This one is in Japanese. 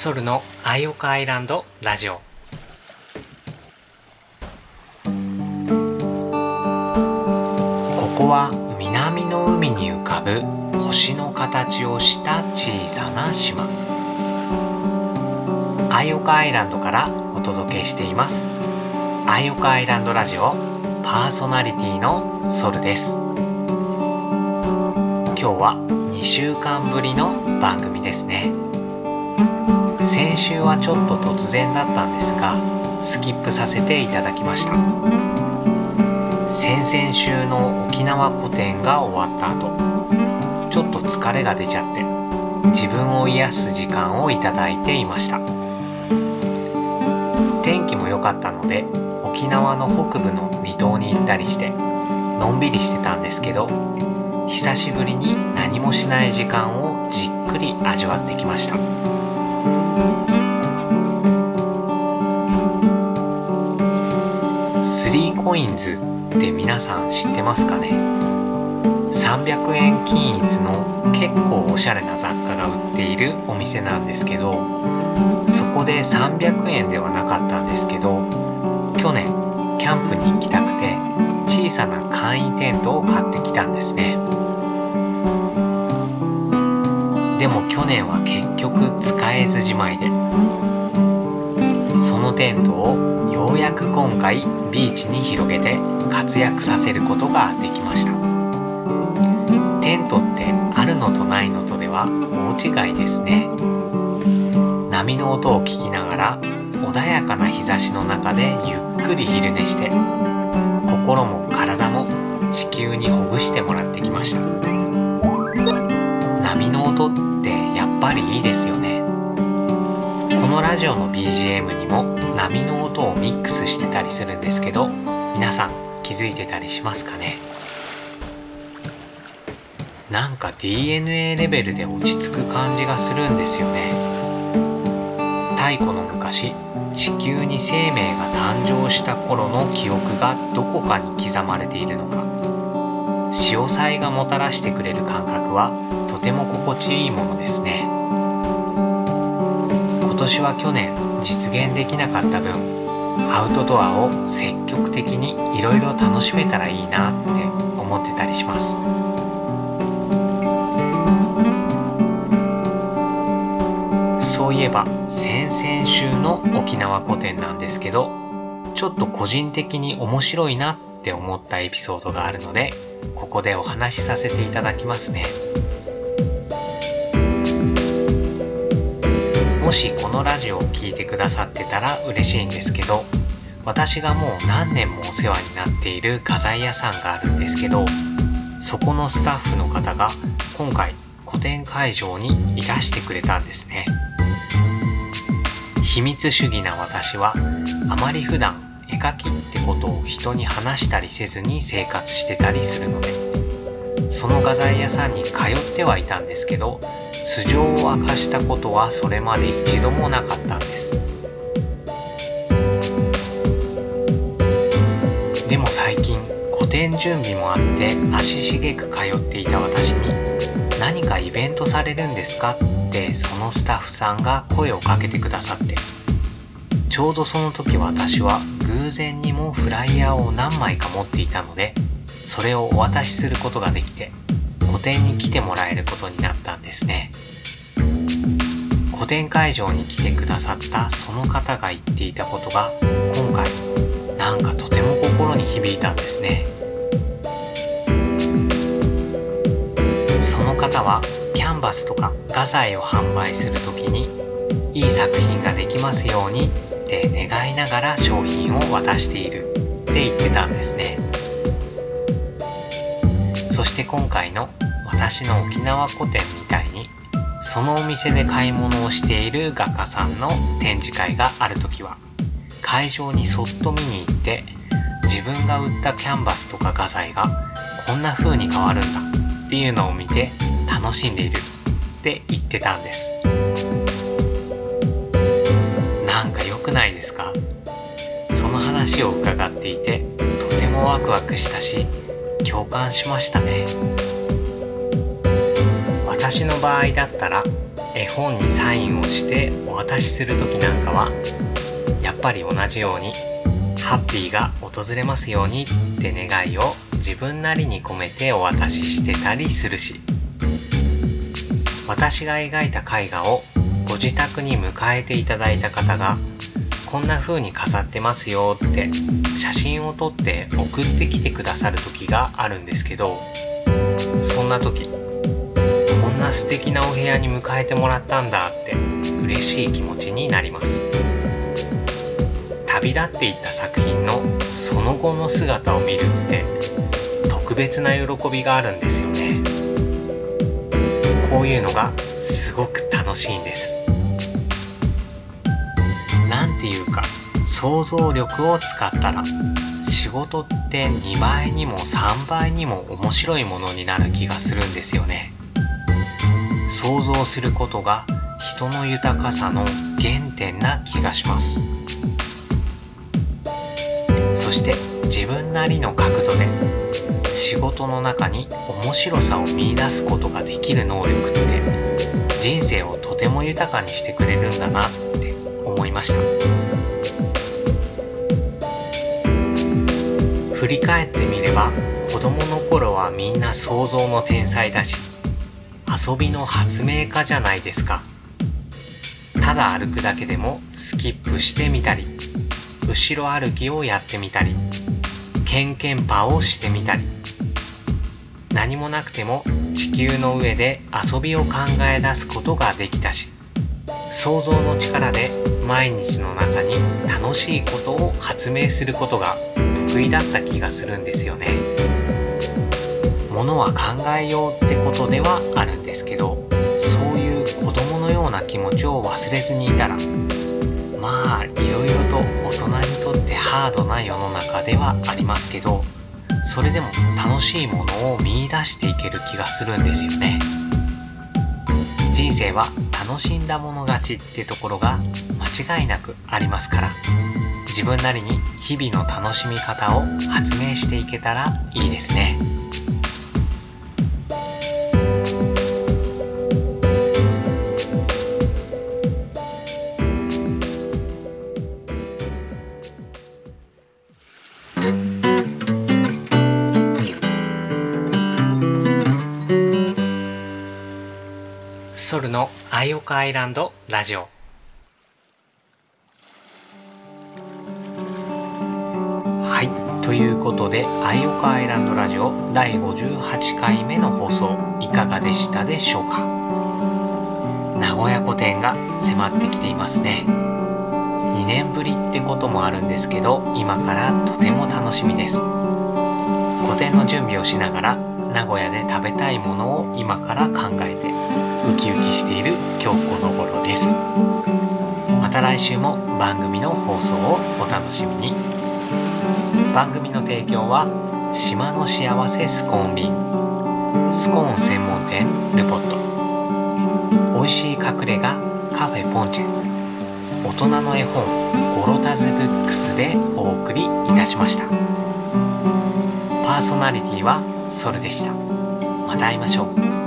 ソルのアイオカアイランドラジオ。ここは南の海に浮かぶ星の形をした小さな島。アイオカアイランドからお届けしています。アイオカアイランドラジオパーソナリティのソルです。今日は2週間ぶりの番組ですね。先週はちょっと突然だったんですがスキップさせていただきました。先々週の沖縄古典が終わった後ちょっと疲れが出ちゃって自分を癒す時間をいただいていました。天気も良かったので沖縄の北部の離島に行ったりしてのんびりしてたんですけど久しぶりに何もしない時間をじっくり味わってきました。コインズって皆さん知ってますかね？300円均一の結構おしゃれな雑貨が売っているお店なんですけどそこで300円ではなかったんですけど去年キャンプに行きたくて小さな簡易テントを買ってきたんですね。でも去年は結局使えずじまいで。のテントをようやく今回ビーチに広げて活躍させることができました。テントってあるのとないのとでは大違いですね。波の音を聞きながら穏やかな日差しの中でゆっくり昼寝して心も体も地球にほぐしてもらってきました。波の音ってやっぱりいいですよね。このラジオの BGM にも波の音をミックスしてたりするんですけど皆さん気づいてたりしますかね？なんか DNA レベルで落ち着く感じがするんですよね。太古の昔地球に生命が誕生した頃の記憶がどこかに刻まれているのか。潮騒がもたらしてくれる感覚はとても心地いいものですね。年は去年実現できなかった分アウトドアを積極的にいろいろ楽しめたらいいなって思ってたりします。そういえば先々週の沖縄古典なんですけどちょっと個人的に面白いなって思ったエピソードがあるのでここでお話しさせていただきますね。もしこのラジオを聴いてくださってたら嬉しいんですけど私がもう何年もお世話になっている画材屋さんがあるんですけどそこのスタッフの方が今回個展会場にいらしてくれたんですね。秘密主義な私はあまり普段絵描きってことを人に話したりせずに生活してたりするのでその画材屋さんに通ってはいたんですけど素性を明かしたことはそれまで一度もなかったんです。でも最近個展準備もあって足しげく通っていた私に何かイベントされるんですか？ってそのスタッフさんが声をかけてくださってちょうどその時私は偶然にもフライヤーを何枚か持っていたのでそれをお渡しすることができて個展に来てもらえることになったんですね。個展会場に来てくださったその方が言っていたことが今回なんかとても心に響いたんですね。その方はキャンバスとか画材を販売する時にいい作品ができますようにって願いながら商品を渡しているって言ってたんですね。そして今回の私の沖縄古典みたいにそのお店で買い物をしている画家さんの展示会がある時は会場にそっと見に行って自分が売ったキャンバスとか画材がこんな風に変わるんだっていうのを見て楽しんでいるって言ってたんです。なんか良くないですか？その話を伺っていてとてもワクワクしたし共感しましたね。私の場合だったら絵本にサインをしてお渡しする時なんかはやっぱり同じようにハッピーが訪れますようにって願いを自分なりに込めてお渡ししてたりするし私が描いた絵画をご自宅に迎えていただいた方がこんな風に飾ってますよって写真を撮って送ってきてくださる時があるんですけどそんな時な素敵なお部屋に迎えてもらったんだって嬉しい気持ちになります。旅立っていった作品のその後の姿を見るって特別な喜びがあるんですよね。こういうのがすごく楽しいんです。なんていうか想像力を使ったら仕事って2倍にも3倍にも面白いものになる気がするんですよね。想像することが人の豊かさの原点な気がします。そして自分なりの角度で仕事の中に面白さを見いだすことができる能力って人生をとても豊かにしてくれるんだなって思いました。振り返ってみれば子供の頃はみんな想像の天才だし遊びの発明家じゃないですかただ歩くだけでもスキップしてみたり後ろ歩きをやってみたりケンケンパをしてみたり何もなくても地球の上で遊びを考え出すことができたし想像の力で毎日の中に楽しいことを発明することが得意だった気がするんですよね。ものは考えようってことではあるんですけどそういう子供のような気持ちを忘れずにいたらまあいろいろと大人にとってハードな世の中ではありますけどそれでも楽しいものを見いだしていける気がするんですよね人生は楽しんだもの勝ちってところが間違いなくありますから自分なりに日々の楽しみ方を発明していけたらいいですね。ソルのアイオカアイランドラジオ。はいということでアイオカアイランドラジオ第58回目の放送いかがでしたでしょうか？名古屋古典が迫ってきていますね。2年ぶりってこともあるんですけど今からとても楽しみです。古典の準備をしながら名古屋で食べたいものを今から考えてウキウキしている今日この頃です。また来週も番組の放送をお楽しみに。番組の提供は島の幸せスコーン便スコーン専門店ルポット。美味しい隠れ家カフェポンチェ。大人の絵本ゴロタズブックスでお送りいたしました。パーソナリティはソルでした。また会いましょう。